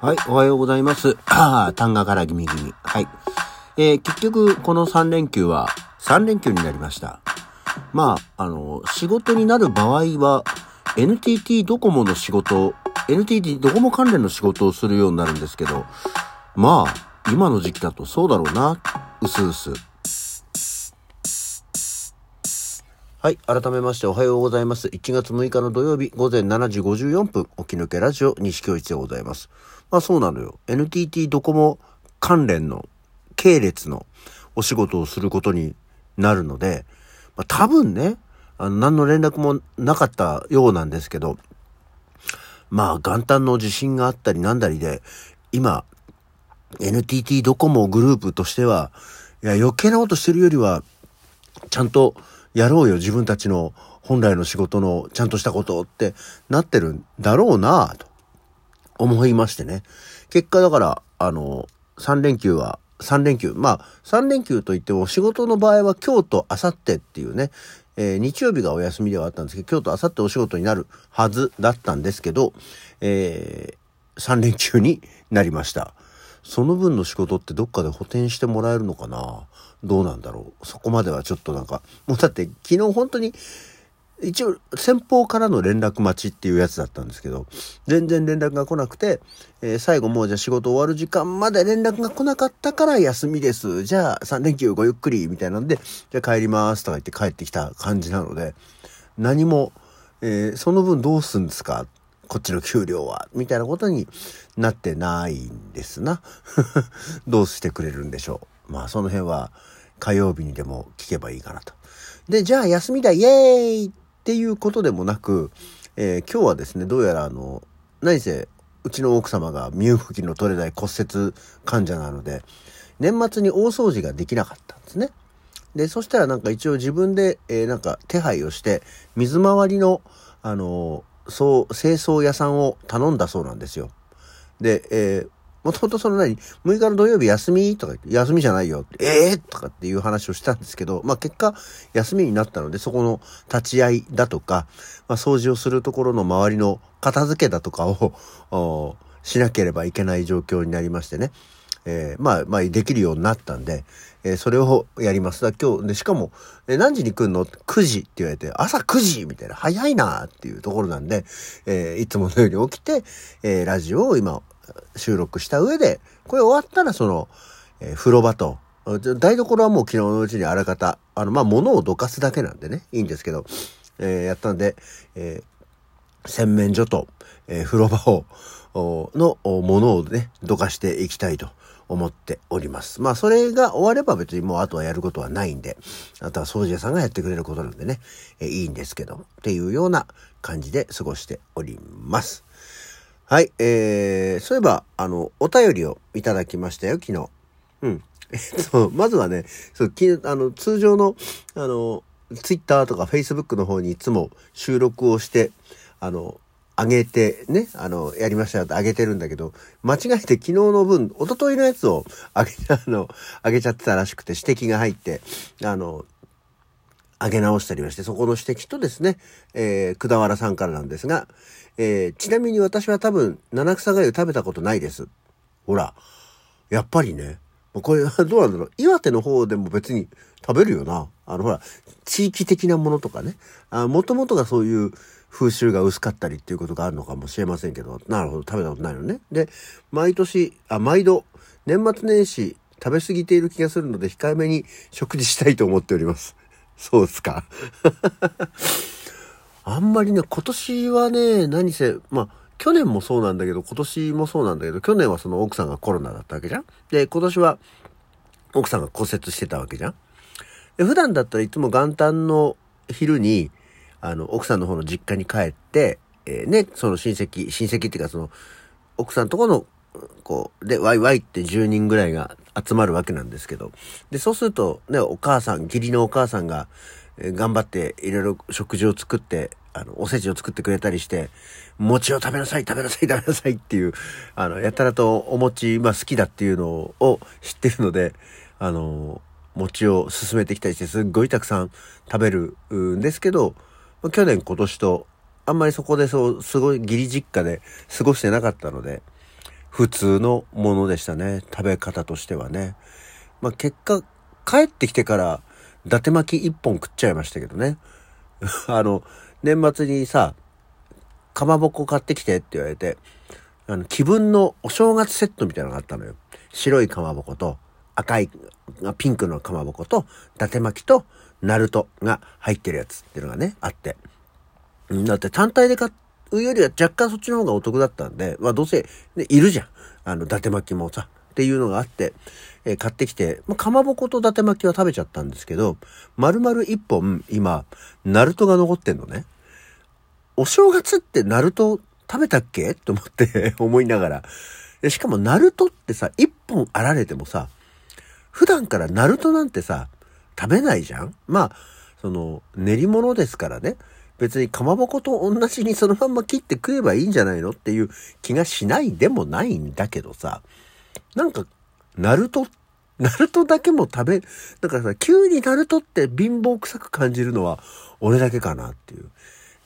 はい、おはようございます。ああ、単がからギミギミ。はい。えー、結局、この3連休は3連休になりました。まあ、あの、仕事になる場合は、NTT ドコモの仕事、NTT ドコモ関連の仕事をするようになるんですけど、まあ、今の時期だとそうだろうな、うすうす。はい。改めましておはようございます。1月6日の土曜日午前7時54分、起き抜けラジオ西京一でございます。まあそうなのよ。NTT ドコモ関連の系列のお仕事をすることになるので、まあ多分ね、あの何の連絡もなかったようなんですけど、まあ元旦の地震があったりなんだりで、今、NTT ドコモグループとしては、いや余計なことしてるよりは、ちゃんとやろうよ、自分たちの本来の仕事のちゃんとしたことってなってるんだろうなと思いましてね。結果だから、あの、3連休は、3連休。まあ、3連休といっても仕事の場合は今日と明後日っていうね、えー日曜日がお休みではあったんですけど、今日と明後日お仕事になるはずだったんですけど、えー、3連休になりました。その分の仕事ってどっかで補填してもらえるのかな？どうなんだろう？そこまではちょっとなんか、もうだって昨日本当に、一応先方からの連絡待ちっていうやつだったんですけど、全然連絡が来なくて、えー最後もうじゃあ仕事終わる時間まで連絡が来なかったから休みです。じゃあ3連休ごゆっくりみたいなんで、じゃあ帰りますとか言って帰ってきた感じなので、何も、えーその分どうすんですか？こっちの給料はみたいなことになってないんですな。どうしてくれるんでしょう。まあその辺は火曜日にでも聞けばいいかなと。で、じゃあ休みだイエーイていうことでもなく、えー今日はですね、どうやらあの、何せうちの奥様が身動きの取れない骨折患者なので、年末に大掃除ができなかったんですね。で、そしたらなんか一応自分で、えーなんか手配をして、水回りの、あのーそう、清掃屋さんを頼んだそうなんですよ。で、えーもともとその何、6日の土曜日休みとか言って、休みじゃないよ、ええー、とかっていう話をしたんですけど、まあ結果、休みになったので、そこの立ち会いだとか、まあ掃除をするところの周りの片付けだとかを、しなければいけない状況になりましてね。えーまあ、まあ、できるようになったんで、えーそれをやります。だ今日、で、しかも、えー何時に来んの ?9 時って言われて、朝9時みたいな、早いなっていうところなんで、えーいつものように起きて、えーラジオを今、収録した上で、これ終わったらその、えー風呂場と、台所はもう昨日のうちにあらかた、あの、まあ、物をどかすだけなんでね、いいんですけど、えーやったんで、えー洗面所と、えー風呂場を、のものをね、どかしていきたいと思っております。まあ、それが終われば別にもうあとはやることはないんで、あとは掃除屋さんがやってくれることなんでね、えいいんですけど、っていうような感じで過ごしております。はい、えー、そういえば、あの、お便りをいただきましたよ、昨日。うん。えっと、まずはね、そう、きあの、通常の、あの、ツイッターとかフェイスブックの方にいつも収録をして、あの、上げて、ね、あの、やりましたよって上げてるんだけど、間違えて昨日の分、一昨日のやつを上げ、あの、上げちゃってたらしくて指摘が入って、あの、上げ直したりはして、そこの指摘とですね、えー、くだわらさんからなんですが、えー、ちなみに私は多分、七草がゆ食べたことないです。ほら、やっぱりね、これ、どうなんだろう。岩手の方でも別に食べるよな。あの、ほら、地域的なものとかね。あもともとがそういう風習が薄かったりっていうことがあるのかもしれませんけど、なるほど、食べたことないのね。で、毎年、あ、毎度、年末年始、食べ過ぎている気がするので、控えめに食事したいと思っております。そうですか。あんまりね、今年はね、何せ、まあ、去年もそうなんだけど、今年もそうなんだけど、去年はその奥さんがコロナだったわけじゃんで、今年は奥さんが骨折してたわけじゃんで普段だったらいつも元旦の昼に、あの、奥さんの方の実家に帰って、えーね、その親戚、親戚っていうかその、奥さんとこの、こう、で、ワイワイって10人ぐらいが集まるわけなんですけど、で、そうすると、ね、お母さん、義理のお母さんが、え頑張っていろいろ食事を作って、あの、おせちを作ってくれたりして、餅を食べなさい、食べなさい、食べなさいっていう、あの、やたらとお餅、まあ好きだっていうのを知ってるので、あの、餅を進めてきたりして、すっごいたくさん食べるんですけど、去年今年と、あんまりそこでそう、すごい義理実家で過ごしてなかったので、普通のものでしたね。食べ方としてはね。まあ、結果、帰ってきてから、伊達巻き一本食っちゃいましたけどね。あの、年末にさ、かまぼこ買ってきてって言われて、あの、気分のお正月セットみたいなのがあったのよ。白いかまぼこと赤い、ピンクのかまぼこと、伊達巻きと、ナルトが入ってるやつっていうのがね、あって。だって単体で買ってうよりは若干そっちの方がお得だったんで、まあどうせ、ね、いるじゃん。あの、伊達巻きもさ、っていうのがあって、えー、買ってきて、まあ、かまぼこと伊達巻きは食べちゃったんですけど、丸々一本、今、ナルトが残ってんのね。お正月ってナルト食べたっけ？と思って 思いながら。しかもナルトってさ、一本あられてもさ、普段からナルトなんてさ、食べないじゃん？まあ、その、練り物ですからね。別にかまぼこと同じにそのまんま切って食えばいいんじゃないのっていう気がしないでもないんだけどさ、なんか、ナルト、ナルトだけも食べ、だからさ、急にナルトって貧乏臭く感じるのは俺だけかなっていう。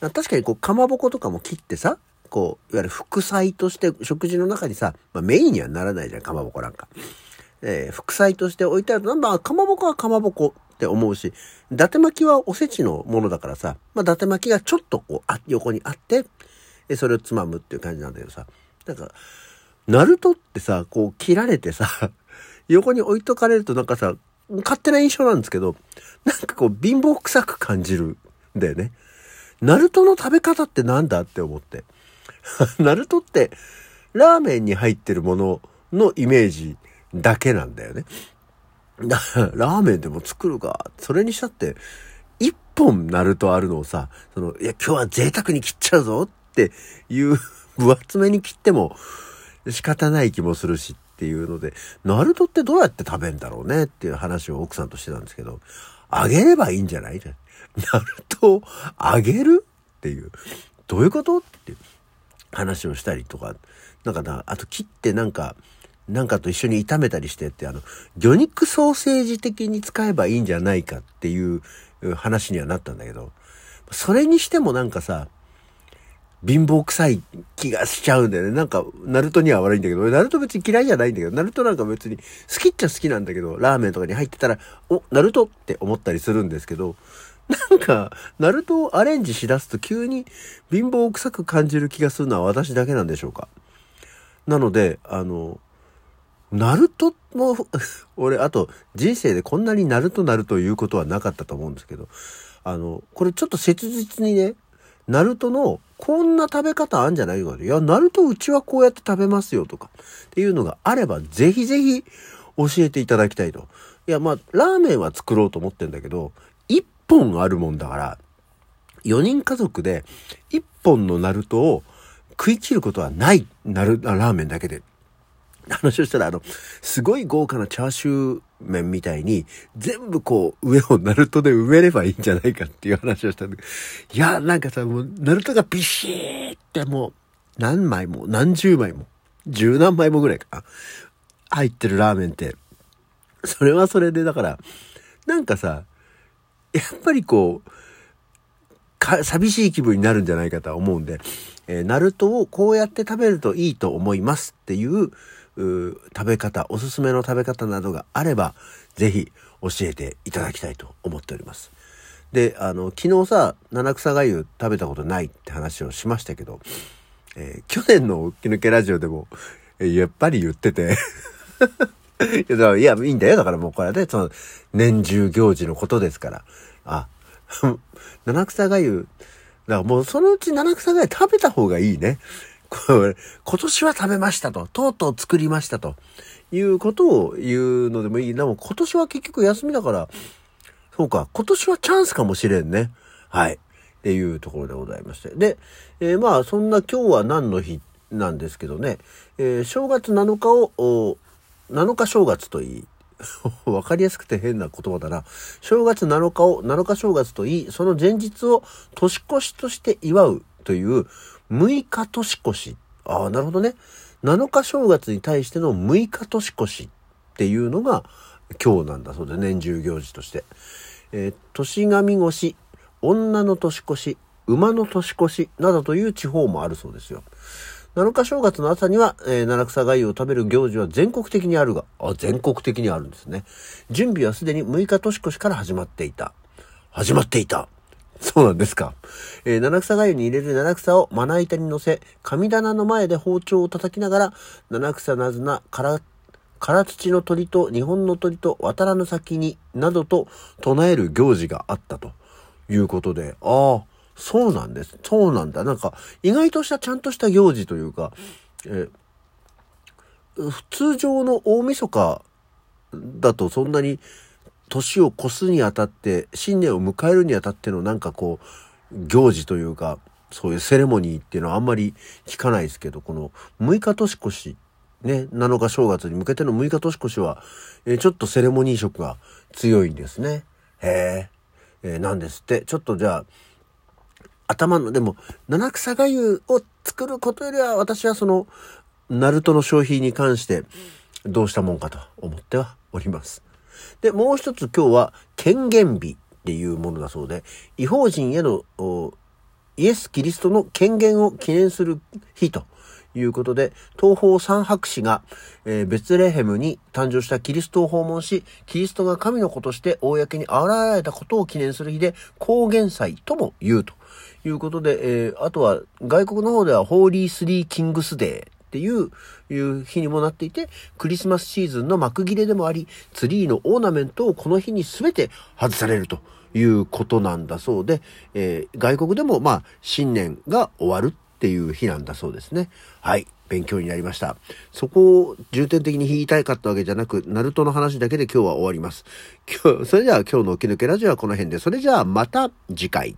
確かにこう、かまぼことかも切ってさ、こう、いわゆる副菜として食事の中にさ、まあ、メインにはならないじゃん、かまぼこなんか。えー、副菜として置いてあると、まあ、かまぼこはかまぼこって思うし、伊達巻きはおせちのものだからさ、まあ、伊達巻きがちょっとこう、あ、横にあって、で、それをつまむっていう感じなんだけどさ、なんか、ナルトってさ、こう切られてさ、横に置いとかれるとなんかさ、勝手な印象なんですけど、なんかこう貧乏臭く感じるんだよね。ナルトの食べ方ってなんだって思って。ナルトって、ラーメンに入ってるもののイメージだけなんだよね。ラーメンでも作るか。それにしたって、一本ナルトあるのをさ、その、いや、今日は贅沢に切っちゃうぞっていう分厚めに切っても仕方ない気もするしっていうので、ナルトってどうやって食べんだろうねっていう話を奥さんとしてたんですけど、あげればいいんじゃない？ナルトをあげるっていう、どういうこと？っていう話をしたりとか、なんかな、あと切ってなんか、なんかと一緒に炒めたりしてって、あの、魚肉ソーセージ的に使えばいいんじゃないかっていう話にはなったんだけど、それにしてもなんかさ、貧乏臭い気がしちゃうんだよね。なんか、ナルトには悪いんだけど、ナルト別に嫌いじゃないんだけど、ナルトなんか別に好きっちゃ好きなんだけど、ラーメンとかに入ってたら、お、ナルトって思ったりするんですけど、なんか、ナルトをアレンジしだすと急に貧乏臭く感じる気がするのは私だけなんでしょうか。なので、あの、ナルトも、俺、あと、人生でこんなにナルトナルト言うことはなかったと思うんですけど、あの、これちょっと切実にね、ナルトのこんな食べ方あんじゃないかといや、ナルトうちはこうやって食べますよとかっていうのがあれば、ぜひぜひ教えていただきたいと。いや、まあ、ラーメンは作ろうと思ってんだけど、1本あるもんだから、4人家族で1本のナルトを食い切ることはない、なる、ラーメンだけで。話をしたら、あの、すごい豪華なチャーシュー麺みたいに、全部こう、上をナルトで埋めればいいんじゃないかっていう話をしたんだけど、いや、なんかさ、もう、ナルトがビシーってもう、何枚も、何十枚も、十何枚もぐらいか、入ってるラーメンって、それはそれで、だから、なんかさ、やっぱりこう、か、寂しい気分になるんじゃないかとは思うんで、えー、ナルトをこうやって食べるといいと思いますってい、う食べ方、おすすめの食べ方などがあれば、ぜひ教えていただきたいと思っております。で、あの、昨日さ、七草がゆ食べたことないって話をしましたけど、えー、去年の起き抜けラジオでも、えー、やっぱり言ってて いや、いや、いいんだよ。だからもうこれで、その、年中行事のことですから。あ、七草がゆ、だからもうそのうち七草がゆ食べた方がいいね。今年は食べましたと、とうとう作りましたということを言うのでもいい。でも今年は結局休みだから、そうか、今年はチャンスかもしれんね。はい。っていうところでございまして。で、えー、まあそんな今日は何の日なんですけどね、えー、正月7日を、7日正月といい、わかりやすくて変な言葉だな。正月7日を7日正月といい、その前日を年越しとして祝うという、6日年越し。ああ、なるほどね。7日正月に対しての6日年越しっていうのが今日なんだそうで、年中行事として。えー、年神越し、女の年越し、馬の年越しなどという地方もあるそうですよ。7日正月の朝には、えー、七草がゆを食べる行事は全国的にあるが、あ、全国的にあるんですね。準備はすでに6日年越しから始まっていた。始まっていた。そうなんですか。えー、七草がゆに入れる七草をまな板に乗せ、神棚の前で包丁を叩きながら、七草なずな、から唐土の鳥と日本の鳥と渡らぬ先に、などと唱える行事があったということで、ああ、そうなんです。そうなんだ。なんか、意外としたちゃんとした行事というか、え通常の大晦日だとそんなに年を越すにあたって、新年を迎えるにあたってのなんかこう、行事というか、そういうセレモニーっていうのはあんまり聞かないですけど、この6日年越しね、7日正月に向けての6日年越しは、えー、ちょっとセレモニー色が強いんですね。へえ、ー、なんですって。ちょっとじゃあ、頭の、でも、七草がゆを作ることよりは、私はその、ナルトの消費に関して、どうしたもんかと思ってはおります。で、もう一つ今日は、権限日っていうものだそうで、違法人への、イエス・キリストの権限を記念する日ということで、東方三博士が、えー、ベツレヘムに誕生したキリストを訪問し、キリストが神の子として公に現れたことを記念する日で、高原祭とも言うということで、えー、あとは外国の方ではホーリースリーキングスデーっていういう日にもなっていて、クリスマスシーズンの幕切れでもあり、ツリーのオーナメントをこの日に全て外されるということなんだそうで、えー、外国でもまあ新年が終わるっていう日なんだそうですね。はい。勉強になりました。そこを重点的に言いたいかったわけじゃなく、ナルトの話だけで今日は終わります。今日、それでは今日の起き抜けラジオはこの辺で、それじゃあまた次回。